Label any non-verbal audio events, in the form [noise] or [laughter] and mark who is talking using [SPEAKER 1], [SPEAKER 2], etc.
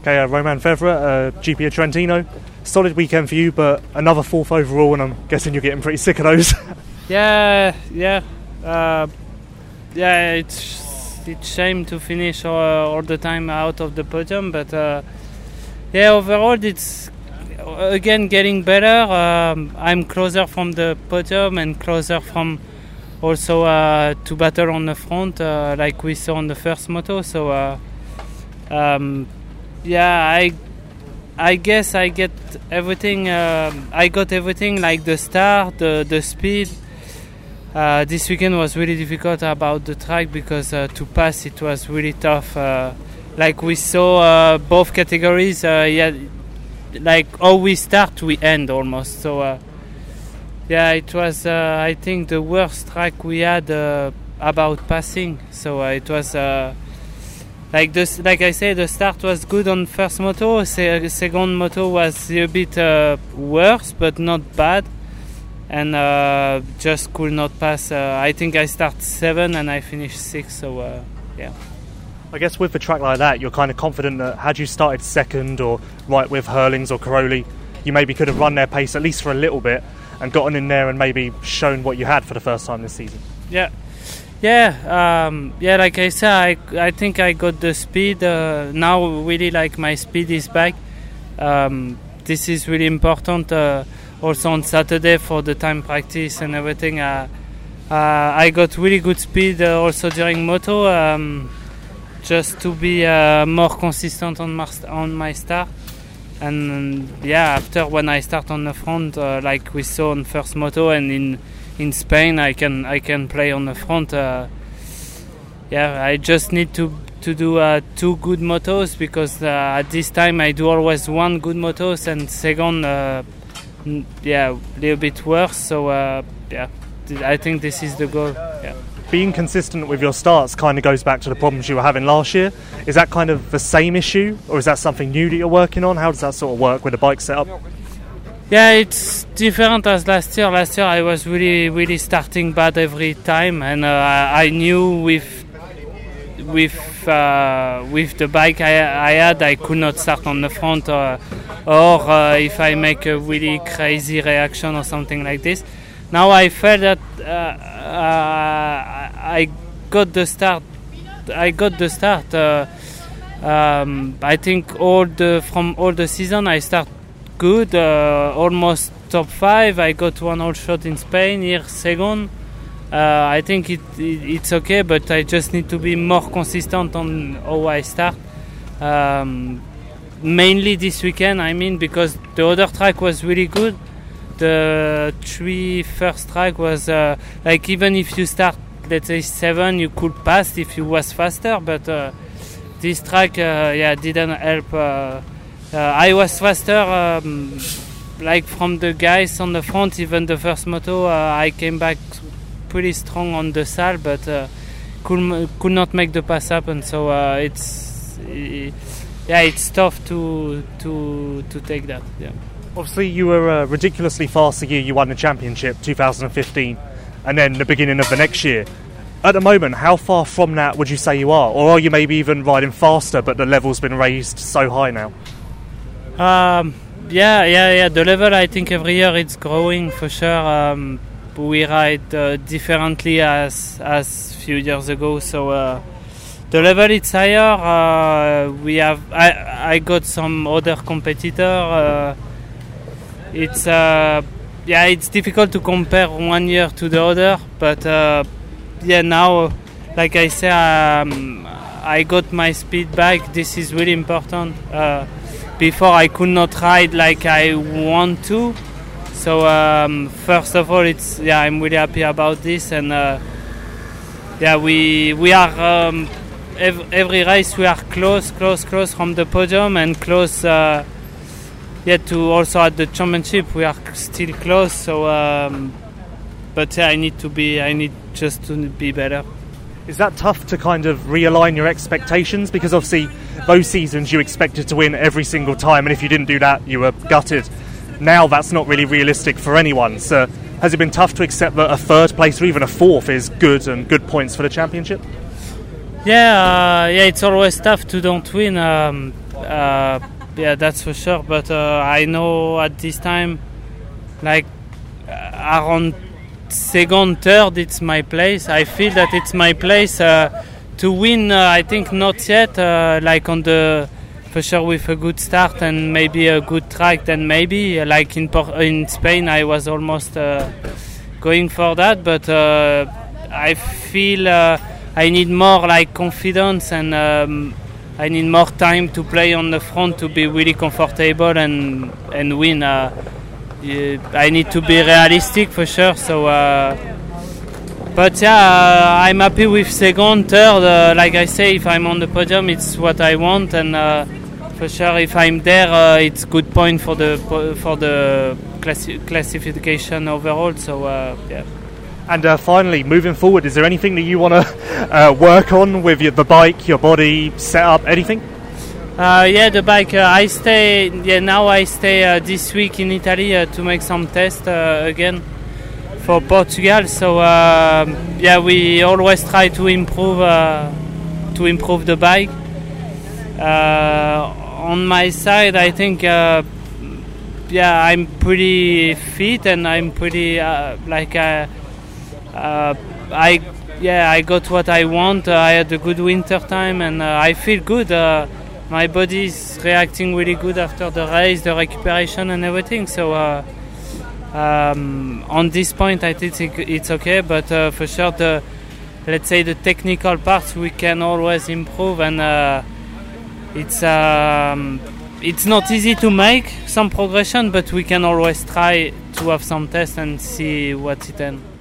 [SPEAKER 1] Okay, uh, Romain Febvre, uh, GP of Trentino. Solid weekend for you, but another fourth overall, and I'm guessing you're getting pretty sick of those. [laughs]
[SPEAKER 2] yeah, yeah, uh, yeah. It's it's shame to finish all, all, the time out of the podium, but uh, yeah, overall it's again getting better. Um, I'm closer from the podium and closer from also uh, to battle on the front, uh, like we saw on the first moto. So. Uh, um, yeah, I I guess I get everything. Uh, I got everything like the start, the the speed. Uh, this weekend was really difficult about the track because uh, to pass it was really tough. Uh, like we saw uh, both categories. Uh, yeah, like all we start, we end almost. So yeah, it was I think the worst track we had about passing. So it was like this, like I said, the start was good on first moto. Se- second moto was a bit uh, worse, but not bad, and uh, just could not pass. Uh, I think I start seven and I finished six. So uh, yeah.
[SPEAKER 1] I guess with a track like that, you're kind of confident that had you started second or right with Herlings or Cairoli you maybe could have run their pace at least for a little bit and gotten in there and maybe shown what you had for the first time this season.
[SPEAKER 2] Yeah, yeah, um, yeah. Like I said, I, I think I got the speed uh, now. Really, like my speed is back. Um, this is really important. Uh, also on Saturday for the time practice and everything. Uh, uh I got really good speed uh, also during moto, um, just to be uh, more consistent on my on my start. And yeah, after when I start on the front, like we saw on first moto and in in Spain, I can I can play on the front. Uh, yeah, I just need to to do uh, two good motos because uh, at this time I do always one good motos and second, uh, yeah, a little bit worse. So uh, yeah, I think this is the goal. Yeah.
[SPEAKER 1] Being consistent with your starts kind of goes back to the problems you were having last year. Is that kind of the same issue, or is that something new that you're working on? How does that sort of work with the bike setup?
[SPEAKER 2] Yeah, it's different as last year. Last year I was really, really starting bad every time, and uh, I knew with with uh, with the bike I, I, had, I could not start on the front, or, or uh, if I make a really crazy reaction or something like this. Now I felt that uh, uh, I got the start. I got the start. Uh, um, I think all the from all the season I start good, uh, almost top five. I got one all shot in Spain here, second. Uh, I think it, it, it's okay, but I just need to be more consistent on how I start. Um, mainly this weekend, I mean, because the other track was really good. The three first track was uh, like even if you start, let's say seven, you could pass if you was faster, but uh, this track, uh, yeah, didn't help uh, I was faster, um, like from the guys on the front. Even the first moto, uh, I came back pretty strong on the Salle, but uh, could could not make the pass happen. So it's yeah, it's tough to to to take that. Yeah.
[SPEAKER 1] Obviously, you were uh, ridiculously fast the year you won the championship, 2015, and then the beginning of the next year. At the moment, how far from that would you say you are, or are you maybe even riding faster, but the level's been raised so high now?
[SPEAKER 2] Um, yeah, yeah, yeah. The level I think every year it's growing for sure. Um, we ride uh, differently as as few years ago, so uh, the level is higher. Uh, we have I I got some other competitor. Uh, it's uh, yeah, it's difficult to compare one year to the other, but uh, yeah, now like I say, um, I got my speed back. This is really important before I could not ride like I want to. So um, first of all, it's yeah, I'm really happy about this, and uh, yeah, we we are um, ev- every race we are close, close, close from the podium, and close. Uh, yeah, to also at the championship we are still close. So, um, but yeah, I need to be, I need just to be better.
[SPEAKER 1] Is that tough to kind of realign your expectations? Because obviously, those seasons you expected to win every single time, and if you didn't do that, you were gutted. Now that's not really realistic for anyone. So, has it been tough to accept that a third place or even a fourth is good and good points for the championship?
[SPEAKER 2] Yeah, uh, yeah, it's always tough to don't win. Um, uh, yeah, that's for sure. But uh, I know at this time, like uh, around second, third, it's my place. I feel that it's my place uh, to win. Uh, I think not yet. Uh, like on the for sure with a good start and maybe a good track. Then maybe like in in Spain, I was almost going for that. But I feel I need more like confidence and. Um, I need more time to play on the front to be really comfortable and and win. Uh, I need to be realistic for sure. So, uh, but yeah, uh, I'm happy with second, third. Uh, like I say, if I'm on the podium, it's what I want, and uh, for sure, if I'm there, uh, it's good point for the for the classi- classification overall. So yeah.
[SPEAKER 1] And uh, finally, moving forward, is there anything that you want to uh, work on with your, the bike, your body, setup, anything?
[SPEAKER 2] Uh, yeah, the bike. Uh, I stay. Yeah, now I stay uh, this week in Italy uh, to make some tests again for Portugal. So um, yeah, we always try to improve to improve the bike. on my side, I think yeah, I'm pretty fit and I'm pretty like uh, I yeah I got what I want. Uh, I had a good winter time and uh, I feel good. My body is reacting really good after the race, the recuperation and everything. So. Um, on this point, I think it's okay, but uh, for sure, the let's say the technical parts we can always improve, and uh, it's um, it's not easy to make some progression, but we can always try to have some tests and see what's it ends.